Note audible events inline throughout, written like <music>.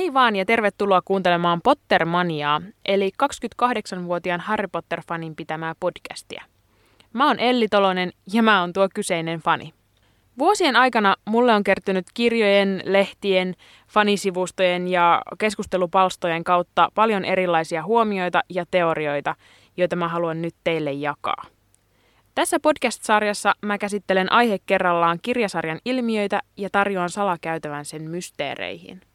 Hei vaan ja tervetuloa kuuntelemaan Pottermaniaa, eli 28-vuotiaan Harry Potter-fanin pitämää podcastia. Mä oon Elli Tolonen ja mä oon tuo kyseinen fani. Vuosien aikana mulle on kertynyt kirjojen, lehtien, fanisivustojen ja keskustelupalstojen kautta paljon erilaisia huomioita ja teorioita, joita mä haluan nyt teille jakaa. Tässä podcast-sarjassa mä käsittelen aihe kerrallaan kirjasarjan ilmiöitä ja tarjoan salakäytävän sen mysteereihin.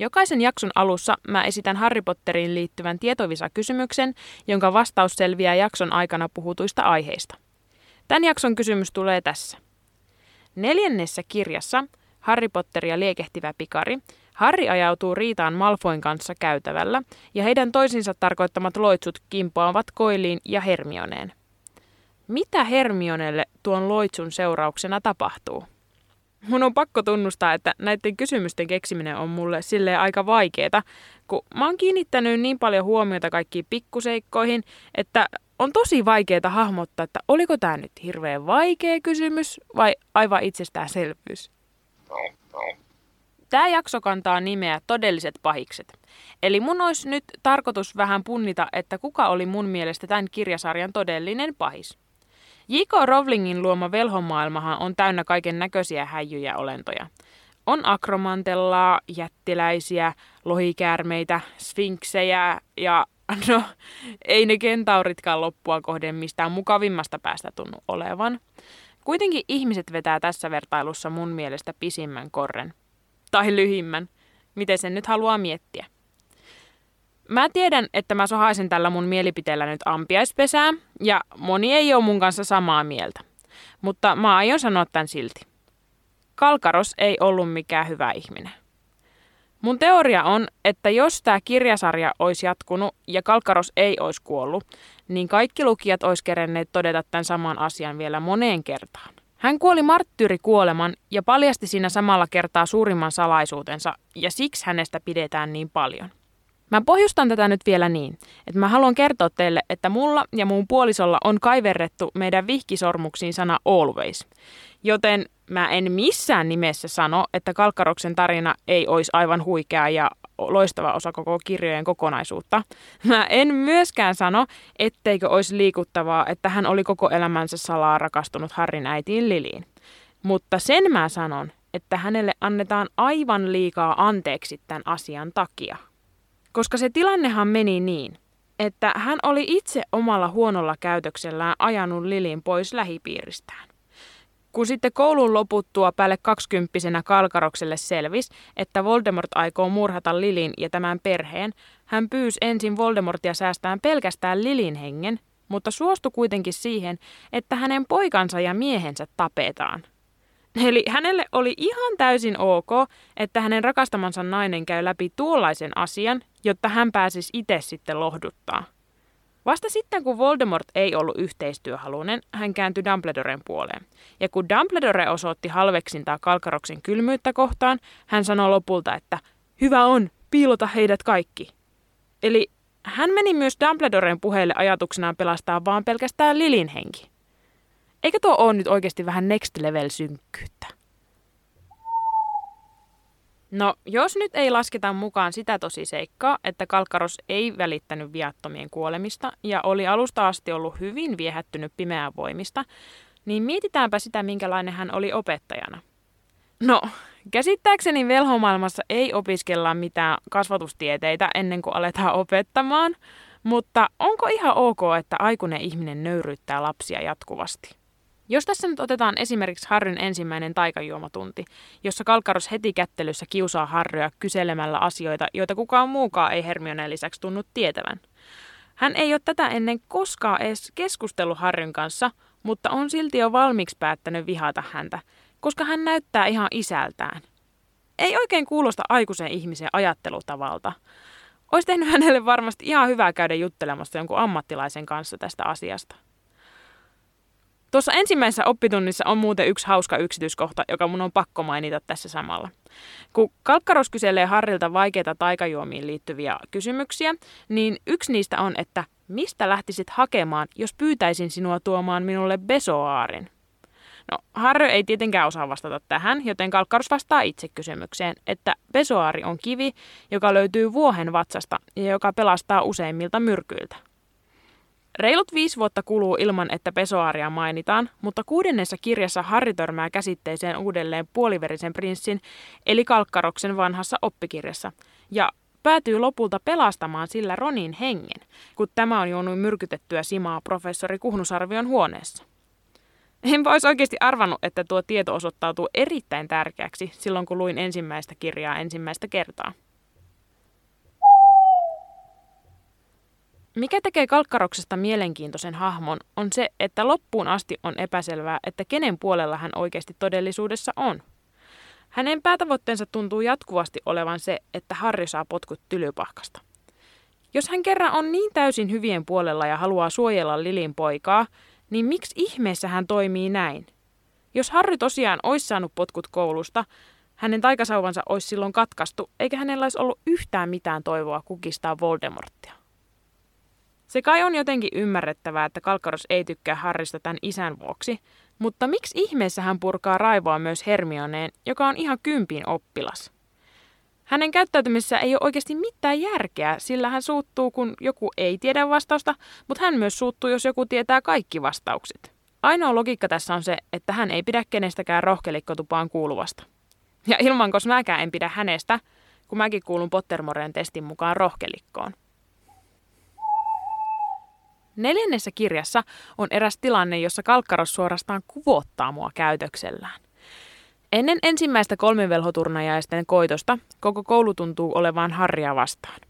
Jokaisen jakson alussa mä esitän Harry Potteriin liittyvän tietovisa-kysymyksen, jonka vastaus selviää jakson aikana puhutuista aiheista. Tämän jakson kysymys tulee tässä. Neljännessä kirjassa Harry Potter ja liekehtivä pikari Harry ajautuu riitaan Malfoin kanssa käytävällä ja heidän toisinsa tarkoittamat loitsut kimpoavat Koiliin ja Hermioneen. Mitä Hermionelle tuon loitsun seurauksena tapahtuu? Mun on pakko tunnustaa, että näiden kysymysten keksiminen on mulle sille aika vaikeeta, kun mä oon kiinnittänyt niin paljon huomiota kaikkiin pikkuseikkoihin, että on tosi vaikeaa hahmottaa, että oliko tämä nyt hirveän vaikea kysymys vai aivan itsestäänselvyys. Tämä jakso kantaa nimeä Todelliset pahikset. Eli mun olisi nyt tarkoitus vähän punnita, että kuka oli mun mielestä tämän kirjasarjan todellinen pahis. J.K. Rowlingin luoma velhomaailmahan on täynnä kaiken näköisiä häijyjä olentoja. On akromantellaa, jättiläisiä, lohikäärmeitä, sfinksejä ja no, ei ne kentauritkaan loppua kohden mistään mukavimmasta päästä tunnu olevan. Kuitenkin ihmiset vetää tässä vertailussa mun mielestä pisimmän korren. Tai lyhimmän, miten sen nyt haluaa miettiä. Mä tiedän, että mä sohaisin tällä mun mielipiteellä nyt ampiaispesää, ja moni ei ole mun kanssa samaa mieltä. Mutta mä aion sanoa tämän silti. Kalkaros ei ollut mikään hyvä ihminen. Mun teoria on, että jos tämä kirjasarja olisi jatkunut ja Kalkaros ei olisi kuollut, niin kaikki lukijat olisi kerenneet todeta tämän saman asian vielä moneen kertaan. Hän kuoli kuoleman ja paljasti siinä samalla kertaa suurimman salaisuutensa, ja siksi hänestä pidetään niin paljon. Mä pohjustan tätä nyt vielä niin, että mä haluan kertoa teille, että mulla ja muun puolisolla on kaiverrettu meidän vihkisormuksiin sana always. Joten mä en missään nimessä sano, että Kalkkaroksen tarina ei olisi aivan huikea ja loistava osa koko kirjojen kokonaisuutta. Mä en myöskään sano, etteikö olisi liikuttavaa, että hän oli koko elämänsä salaa rakastunut Harrin äitiin Liliin. Mutta sen mä sanon, että hänelle annetaan aivan liikaa anteeksi tämän asian takia. Koska se tilannehan meni niin, että hän oli itse omalla huonolla käytöksellään ajanut Lilin pois lähipiiristään. Kun sitten koulun loputtua päälle kaksikymppisenä Kalkarokselle selvisi, että Voldemort aikoo murhata Lilin ja tämän perheen, hän pyysi ensin Voldemortia säästään pelkästään Lilin hengen, mutta suostui kuitenkin siihen, että hänen poikansa ja miehensä tapetaan. Eli hänelle oli ihan täysin ok, että hänen rakastamansa nainen käy läpi tuollaisen asian, jotta hän pääsisi itse sitten lohduttaa. Vasta sitten, kun Voldemort ei ollut yhteistyöhalunen, hän kääntyi Dumbledoren puoleen. Ja kun Dumbledore osoitti halveksintaa Kalkaroksen kylmyyttä kohtaan, hän sanoi lopulta, että hyvä on, piilota heidät kaikki. Eli hän meni myös Dumbledoren puheelle ajatuksenaan pelastaa vaan pelkästään Lilin henki. Eikä tuo ole nyt oikeasti vähän next level synkkyyttä? No, jos nyt ei lasketa mukaan sitä tosiseikkaa, että Kalkkaros ei välittänyt viattomien kuolemista ja oli alusta asti ollut hyvin viehättynyt pimeän voimista, niin mietitäänpä sitä, minkälainen hän oli opettajana. No, käsittääkseni velhomaailmassa ei opiskella mitään kasvatustieteitä ennen kuin aletaan opettamaan, mutta onko ihan ok, että aikuinen ihminen nöyryyttää lapsia jatkuvasti? Jos tässä nyt otetaan esimerkiksi Harryn ensimmäinen taikajuomatunti, jossa Kalkaros heti kättelyssä kiusaa Harryä kyselemällä asioita, joita kukaan muukaan ei Hermioneen lisäksi tunnut tietävän. Hän ei ole tätä ennen koskaan edes keskustellut Harryn kanssa, mutta on silti jo valmiiksi päättänyt vihata häntä, koska hän näyttää ihan isältään. Ei oikein kuulosta aikuisen ihmisen ajattelutavalta. Olisi tehnyt hänelle varmasti ihan hyvää käydä juttelemassa jonkun ammattilaisen kanssa tästä asiasta. Tuossa ensimmäisessä oppitunnissa on muuten yksi hauska yksityiskohta, joka mun on pakko mainita tässä samalla. Kun Kalkkaros kyselee Harrilta vaikeita taikajuomiin liittyviä kysymyksiä, niin yksi niistä on, että mistä lähtisit hakemaan, jos pyytäisin sinua tuomaan minulle besoaarin? No, Harry ei tietenkään osaa vastata tähän, joten Kalkkarus vastaa itse kysymykseen, että pesoaari on kivi, joka löytyy vuohen vatsasta ja joka pelastaa useimmilta myrkyiltä. Reilut viisi vuotta kuluu ilman, että pesoaaria mainitaan, mutta kuudennessa kirjassa Harry törmää käsitteeseen uudelleen puoliverisen prinssin, eli Kalkkaroksen vanhassa oppikirjassa, ja päätyy lopulta pelastamaan sillä Ronin hengen, kun tämä on juonut myrkytettyä simaa professori Kuhnusarvion huoneessa. Enpä olisi oikeasti arvannut, että tuo tieto osoittautuu erittäin tärkeäksi silloin, kun luin ensimmäistä kirjaa ensimmäistä kertaa. Mikä tekee Kalkkaroksesta mielenkiintoisen hahmon, on se, että loppuun asti on epäselvää, että kenen puolella hän oikeasti todellisuudessa on. Hänen päätavoitteensa tuntuu jatkuvasti olevan se, että Harry saa potkut tylypahkasta. Jos hän kerran on niin täysin hyvien puolella ja haluaa suojella Lilin poikaa, niin miksi ihmeessä hän toimii näin? Jos Harry tosiaan olisi saanut potkut koulusta, hänen taikasauvansa olisi silloin katkaistu, eikä hänellä olisi ollut yhtään mitään toivoa kukistaa Voldemorttia. Se kai on jotenkin ymmärrettävää, että Kalkkaros ei tykkää Harrista tämän isän vuoksi, mutta miksi ihmeessä hän purkaa raivoa myös Hermioneen, joka on ihan kympin oppilas? Hänen käyttäytymisessä ei ole oikeasti mitään järkeä, sillä hän suuttuu, kun joku ei tiedä vastausta, mutta hän myös suuttuu, jos joku tietää kaikki vastaukset. Ainoa logiikka tässä on se, että hän ei pidä kenestäkään rohkelikkotupaan kuuluvasta. Ja ilman, koska mäkään en pidä hänestä, kun mäkin kuulun Pottermoren testin mukaan rohkelikkoon. Neljännessä kirjassa on eräs tilanne, jossa Kalkkaros suorastaan kuvottaa mua käytöksellään. Ennen ensimmäistä kolmivelhoturnajaisten koitosta koko koulu tuntuu olevan Harria vastaan.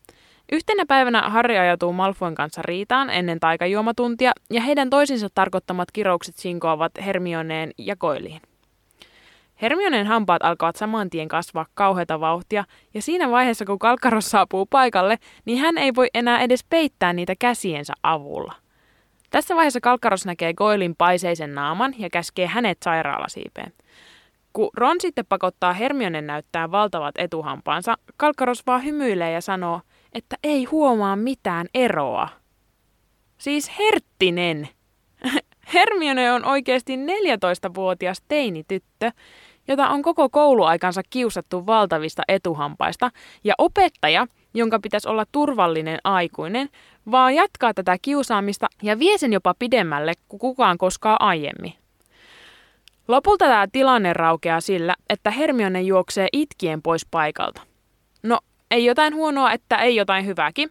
Yhtenä päivänä Harri ajatuu Malfoin kanssa riitaan ennen taikajuomatuntia ja heidän toisinsa tarkoittamat kiroukset sinkoavat Hermioneen ja Koiliin. Hermioneen hampaat alkavat saman tien kasvaa kauheata vauhtia, ja siinä vaiheessa kun Kalkkaros saapuu paikalle, niin hän ei voi enää edes peittää niitä käsiensä avulla. Tässä vaiheessa Kalkkaros näkee Goilin paiseisen naaman ja käskee hänet sairaalasiipeen. Kun Ron sitten pakottaa Hermionen näyttää valtavat etuhampaansa, Kalkkaros vaan hymyilee ja sanoo, että ei huomaa mitään eroa. Siis Herttinen! <laughs> Hermione on oikeasti 14-vuotias teinityttö, jota on koko kouluaikansa kiusattu valtavista etuhampaista, ja opettaja, jonka pitäisi olla turvallinen aikuinen, vaan jatkaa tätä kiusaamista ja vie sen jopa pidemmälle kuin kukaan koskaan aiemmin. Lopulta tämä tilanne raukeaa sillä, että Hermione juoksee itkien pois paikalta. No, ei jotain huonoa, että ei jotain hyvääkin.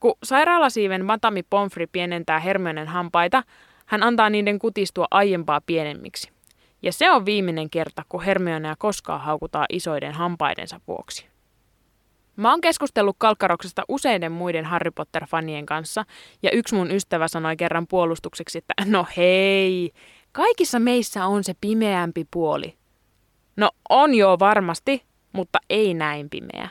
Kun sairaalasiiven Matami Pomfri pienentää Hermionen hampaita, hän antaa niiden kutistua aiempaa pienemmiksi. Ja se on viimeinen kerta, kun Hermionea koskaan haukutaan isoiden hampaidensa vuoksi. Mä oon keskustellut Kalkkaroksesta useiden muiden Harry Potter-fanien kanssa, ja yksi mun ystävä sanoi kerran puolustukseksi, että no hei, kaikissa meissä on se pimeämpi puoli. No on joo varmasti, mutta ei näin pimeä.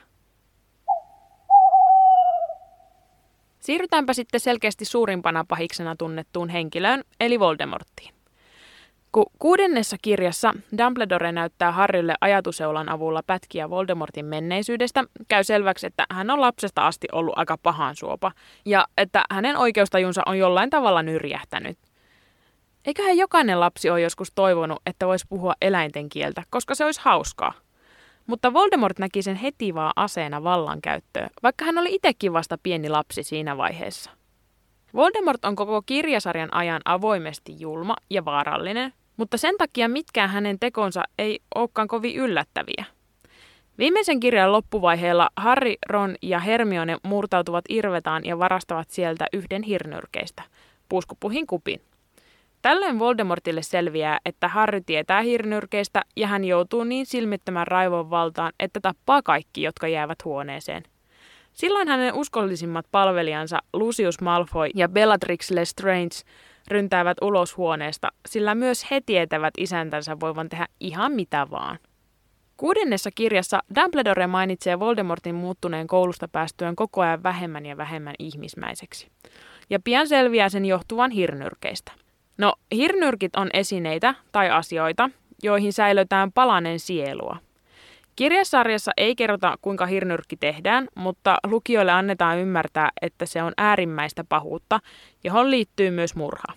Siirrytäänpä sitten selkeästi suurimpana pahiksena tunnettuun henkilöön, eli Voldemorttiin. Kun kuudennessa kirjassa Dumbledore näyttää Harrylle ajatuseulan avulla pätkiä Voldemortin menneisyydestä, käy selväksi, että hän on lapsesta asti ollut aika pahan suopa, ja että hänen oikeustajunsa on jollain tavalla nyrjähtänyt. Eiköhän jokainen lapsi ole joskus toivonut, että voisi puhua eläinten kieltä, koska se olisi hauskaa. Mutta Voldemort näki sen heti vaan aseena vallankäyttöön, vaikka hän oli itsekin vasta pieni lapsi siinä vaiheessa. Voldemort on koko kirjasarjan ajan avoimesti julma ja vaarallinen, mutta sen takia mitkään hänen tekonsa ei olekaan kovin yllättäviä. Viimeisen kirjan loppuvaiheella Harry, Ron ja Hermione murtautuvat Irvetaan ja varastavat sieltä yhden hirnyrkeistä, puskupuhin kupin. Tällöin Voldemortille selviää, että Harry tietää hirnyrkeistä ja hän joutuu niin silmittömän raivon valtaan, että tappaa kaikki, jotka jäävät huoneeseen. Silloin hänen uskollisimmat palvelijansa Lucius Malfoy ja Bellatrix Lestrange ryntäävät ulos huoneesta, sillä myös he tietävät isäntänsä voivan tehdä ihan mitä vaan. Kuudennessa kirjassa Dumbledore mainitsee Voldemortin muuttuneen koulusta päästyön koko ajan vähemmän ja vähemmän ihmismäiseksi. Ja pian selviää sen johtuvan hirnyrkeistä. No, hirnyrkit on esineitä tai asioita, joihin säilötään palanen sielua. Kirjasarjassa ei kerrota, kuinka hirnyrkki tehdään, mutta lukijoille annetaan ymmärtää, että se on äärimmäistä pahuutta, johon liittyy myös murha.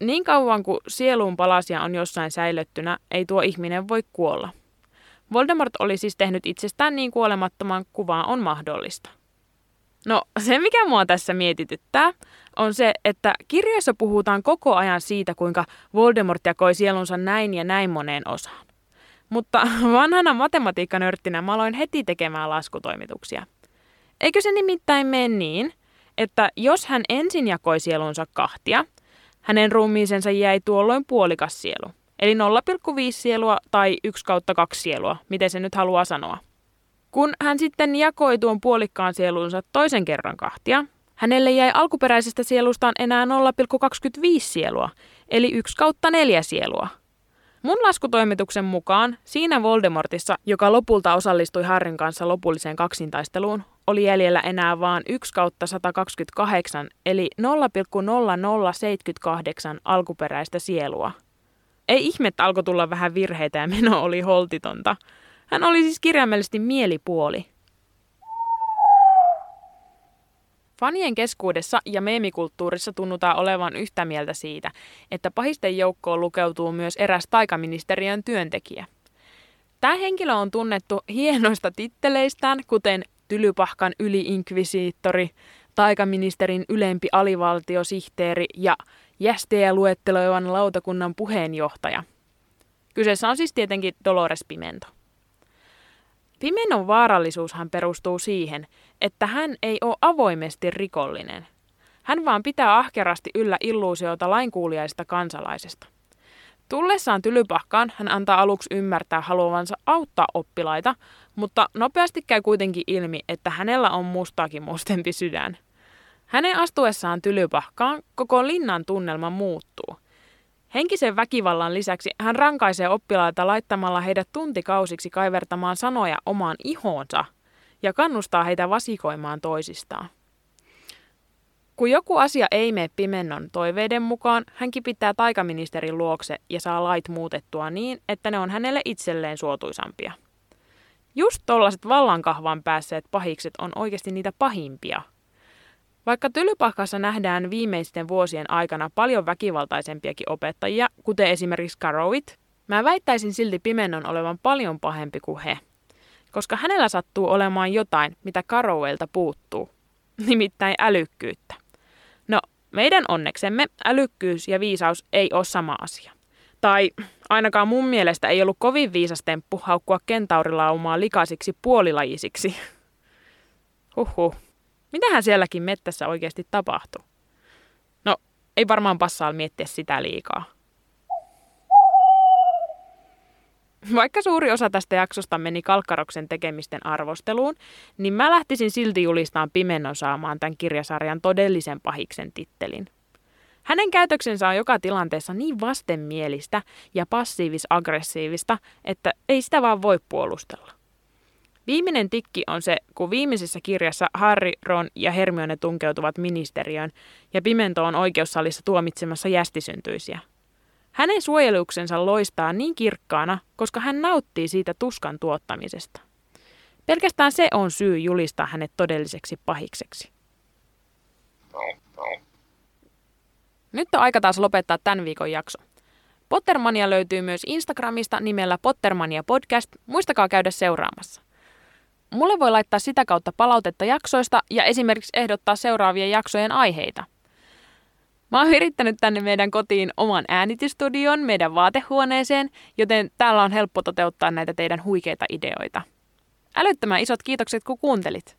niin kauan kuin sieluun palasia on jossain säilyttynä, ei tuo ihminen voi kuolla. Voldemort oli siis tehnyt itsestään niin kuolemattoman kuvaa on mahdollista. No se, mikä mua tässä mietityttää, on se, että kirjoissa puhutaan koko ajan siitä, kuinka Voldemort jakoi sielunsa näin ja näin moneen osaan. Mutta <laughs> vanhana matematiikkanörttinä mä aloin heti tekemään laskutoimituksia. Eikö se nimittäin mene niin, että jos hän ensin jakoi sielunsa kahtia, hänen ruumiisensa jäi tuolloin puolikas sielu. Eli 0,5 sielua tai 1 kautta 2 sielua, miten se nyt haluaa sanoa. Kun hän sitten jakoi tuon puolikkaan sielunsa toisen kerran kahtia, hänelle jäi alkuperäisestä sielustaan enää 0,25 sielua, eli 1 kautta 4 sielua. Mun laskutoimituksen mukaan siinä Voldemortissa, joka lopulta osallistui Harryn kanssa lopulliseen kaksintaisteluun, oli jäljellä enää vain 1 kautta 128, eli 0,0078 alkuperäistä sielua. Ei ihme, että alkoi tulla vähän virheitä ja meno oli holtitonta. Hän oli siis kirjaimellisesti mielipuoli. Fanien keskuudessa ja meemikulttuurissa tunnutaan olevan yhtä mieltä siitä, että pahisten joukkoon lukeutuu myös eräs taikaministeriön työntekijä. Tämä henkilö on tunnettu hienoista titteleistään, kuten Tylypahkan yliinkvisiittori, taikaministerin ylempi alivaltiosihteeri ja jästejä luetteloivan lautakunnan puheenjohtaja. Kyseessä on siis tietenkin Dolores Pimento. Pimenon vaarallisuushan perustuu siihen, että hän ei ole avoimesti rikollinen. Hän vaan pitää ahkerasti yllä illuusiota lainkuuliaista kansalaisesta. Tullessaan tylypahkaan hän antaa aluksi ymmärtää haluavansa auttaa oppilaita, mutta nopeasti käy kuitenkin ilmi, että hänellä on mustaakin mustempi sydän. Hänen astuessaan tylypahkaan koko linnan tunnelma muuttuu. Henkisen väkivallan lisäksi hän rankaisee oppilaita laittamalla heidät tuntikausiksi kaivertamaan sanoja omaan ihoonsa ja kannustaa heitä vasikoimaan toisistaan. Kun joku asia ei mene pimennon toiveiden mukaan, hän kipittää taikaministerin luokse ja saa lait muutettua niin, että ne on hänelle itselleen suotuisampia. Just tollaset vallankahvan päässeet pahikset on oikeasti niitä pahimpia. Vaikka Tylypahkassa nähdään viimeisten vuosien aikana paljon väkivaltaisempiakin opettajia, kuten esimerkiksi Carrowit, mä väittäisin silti Pimennon olevan paljon pahempi kuin he. Koska hänellä sattuu olemaan jotain, mitä Carrowelta puuttuu. Nimittäin älykkyyttä. No, meidän onneksemme älykkyys ja viisaus ei ole sama asia. Tai ainakaan mun mielestä ei ollut kovin viisas temppu haukkua kentaurilaumaa likaisiksi puolilajisiksi. Huhhuh. Mitähän sielläkin mettässä oikeasti tapahtui? No, ei varmaan passaa miettiä sitä liikaa. Vaikka suuri osa tästä jaksosta meni Kalkkaroksen tekemisten arvosteluun, niin mä lähtisin silti julistaan Pimennon saamaan tämän kirjasarjan todellisen pahiksen tittelin. Hänen käytöksensä on joka tilanteessa niin vastenmielistä ja passiivis-aggressiivista, että ei sitä vaan voi puolustella. Viimeinen tikki on se, kun viimeisessä kirjassa Harry, Ron ja Hermione tunkeutuvat ministeriöön ja Pimento on oikeussalissa tuomitsemassa jästisyntyisiä. Hänen suojeluksensa loistaa niin kirkkaana, koska hän nauttii siitä tuskan tuottamisesta. Pelkästään se on syy julistaa hänet todelliseksi pahikseksi. Nyt on aika taas lopettaa tämän viikon jakso. Pottermania löytyy myös Instagramista nimellä Pottermania Podcast. Muistakaa käydä seuraamassa. Mulle voi laittaa sitä kautta palautetta jaksoista ja esimerkiksi ehdottaa seuraavien jaksojen aiheita. Mä oon yrittänyt tänne meidän kotiin oman äänitystudion, meidän vaatehuoneeseen, joten täällä on helppo toteuttaa näitä teidän huikeita ideoita. Älyttömän isot kiitokset, kun kuuntelit.